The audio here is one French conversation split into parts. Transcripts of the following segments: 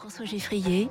François Geffrier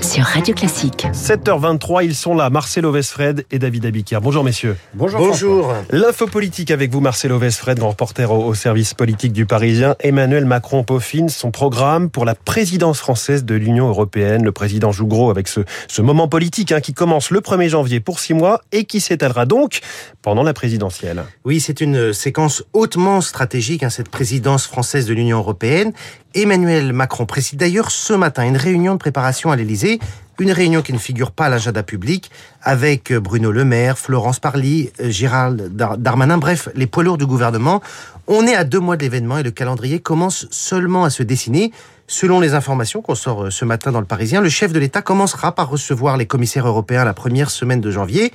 sur Radio Classique. 7h23, ils sont là, Marcelo Vesfred et David Abiquière. Bonjour messieurs. Bonjour. Bonjour. L'info politique avec vous, Marcelo Vesfred, grand reporter au, au, service politique du Parisien. Emmanuel Macron peaufine son programme pour la présidence française de l'Union européenne. Le président joue gros avec ce, ce moment politique hein, qui commence le 1er janvier pour six mois et qui s'étalera donc pendant la présidentielle. Oui, c'est une séquence hautement stratégique, hein, cette présidence française de l'Union européenne. Emmanuel Macron préside d'ailleurs ce matin une réunion de préparation à l'Elysée, une réunion qui ne figure pas à l'agenda public, avec Bruno Le Maire, Florence Parly, Gérald Darmanin, bref, les poids lourds du gouvernement. On est à deux mois de l'événement et le calendrier commence seulement à se dessiner. Selon les informations qu'on sort ce matin dans le Parisien, le chef de l'État commencera par recevoir les commissaires européens la première semaine de janvier.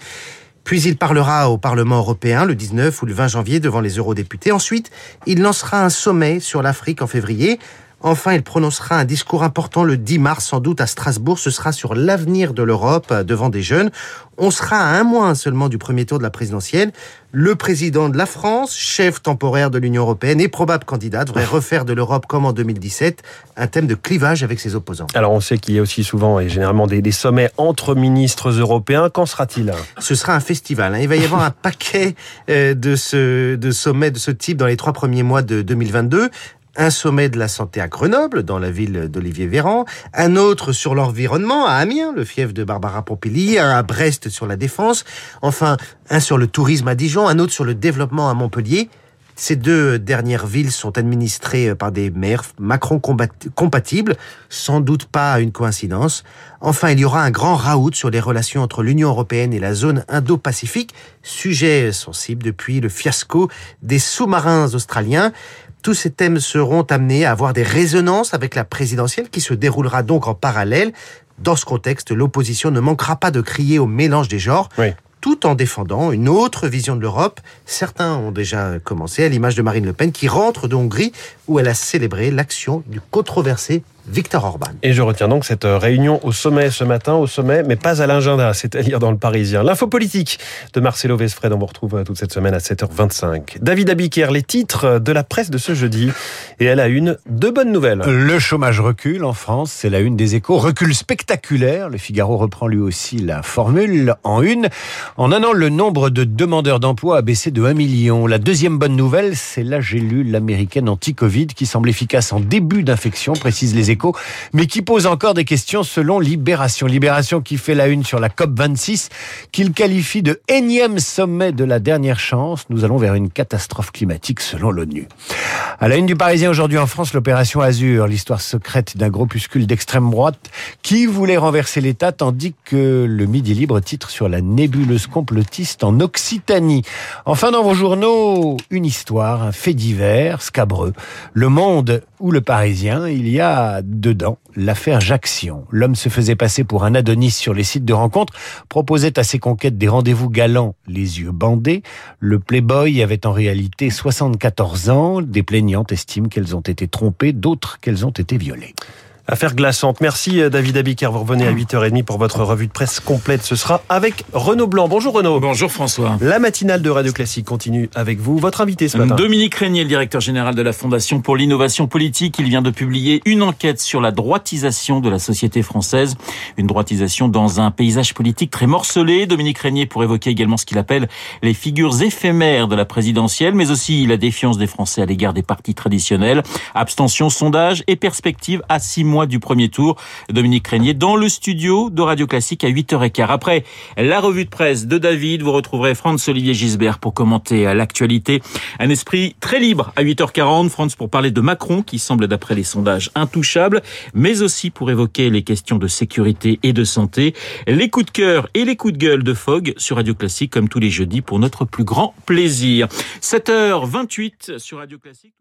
Puis il parlera au Parlement européen le 19 ou le 20 janvier devant les eurodéputés. Ensuite, il lancera un sommet sur l'Afrique en février. Enfin, il prononcera un discours important le 10 mars, sans doute à Strasbourg. Ce sera sur l'avenir de l'Europe devant des jeunes. On sera à un mois seulement du premier tour de la présidentielle. Le président de la France, chef temporaire de l'Union européenne et probable candidat, devrait refaire de l'Europe comme en 2017 un thème de clivage avec ses opposants. Alors on sait qu'il y a aussi souvent et généralement des, des sommets entre ministres européens. Qu'en sera-t-il? Ce sera un festival. Hein. Il va y avoir un paquet euh, de, ce, de sommets de ce type dans les trois premiers mois de 2022 un sommet de la santé à Grenoble, dans la ville d'Olivier Véran, un autre sur l'environnement à Amiens, le fief de Barbara Pompili, un à Brest sur la défense, enfin un sur le tourisme à Dijon, un autre sur le développement à Montpellier. Ces deux dernières villes sont administrées par des maires Macron compatibles, sans doute pas une coïncidence. Enfin, il y aura un grand raout sur les relations entre l'Union européenne et la zone Indo-Pacifique, sujet sensible depuis le fiasco des sous-marins australiens. Tous ces thèmes seront amenés à avoir des résonances avec la présidentielle qui se déroulera donc en parallèle. Dans ce contexte, l'opposition ne manquera pas de crier au mélange des genres. Oui tout en défendant une autre vision de l'Europe. Certains ont déjà commencé, à l'image de Marine Le Pen, qui rentre de Hongrie, où elle a célébré l'action du controversé Victor Orban. Et je retiens donc cette réunion au sommet ce matin, au sommet, mais pas à l'agenda, c'est-à-dire dans le Parisien. L'info politique de Marcelo Vesfred, on vous retrouve toute cette semaine à 7h25. David Abiker, les titres de la presse de ce jeudi. Et elle a une, deux bonnes nouvelles. Le chômage recule en France, c'est la une des échos. Recul spectaculaire. Le Figaro reprend lui aussi la formule en une. En un an, le nombre de demandeurs d'emploi a baissé de 1 million. La deuxième bonne nouvelle, c'est la gélule américaine anti-Covid qui semble efficace en début d'infection, précise les échos, mais qui pose encore des questions selon Libération. Libération qui fait la une sur la COP26, qu'il qualifie de énième sommet de la dernière chance. Nous allons vers une catastrophe climatique selon l'ONU. À la une du Parisien aujourd'hui en France, l'opération Azur, l'histoire secrète d'un groupuscule d'extrême droite qui voulait renverser l'État, tandis que le Midi Libre titre sur la nébuleuse complotiste en Occitanie. Enfin, dans vos journaux, une histoire, un fait divers, scabreux. Le Monde ou le Parisien, il y a dedans l'affaire Jackson. L'homme se faisait passer pour un Adonis sur les sites de rencontres, proposait à ses conquêtes des rendez-vous galants, les yeux bandés. Le Playboy avait en réalité 74 ans. Plaignantes estiment qu'elles ont été trompées, d'autres qu'elles ont été violées. Affaire glaçante. Merci David Abiker. Vous revenez à 8h30 pour votre revue de presse complète. Ce sera avec Renaud Blanc. Bonjour Renaud. Bonjour François. La matinale de Radio Classique continue avec vous. Votre invité ce matin. Dominique Régnier, le directeur général de la Fondation pour l'innovation politique. Il vient de publier une enquête sur la droitisation de la société française. Une droitisation dans un paysage politique très morcelé. Dominique Régnier pour évoquer également ce qu'il appelle les figures éphémères de la présidentielle, mais aussi la défiance des Français à l'égard des partis traditionnels. Abstention, sondage et perspective à six mois du premier tour. Dominique Régnier dans le studio de Radio Classique à 8h15. Après la revue de presse de David, vous retrouverez Franz-Olivier Gisbert pour commenter l'actualité. Un esprit très libre à 8h40. Franz pour parler de Macron qui semble d'après les sondages intouchable, mais aussi pour évoquer les questions de sécurité et de santé. Les coups de cœur et les coups de gueule de Fogg sur Radio Classique comme tous les jeudis pour notre plus grand plaisir. 7h28 sur Radio Classique.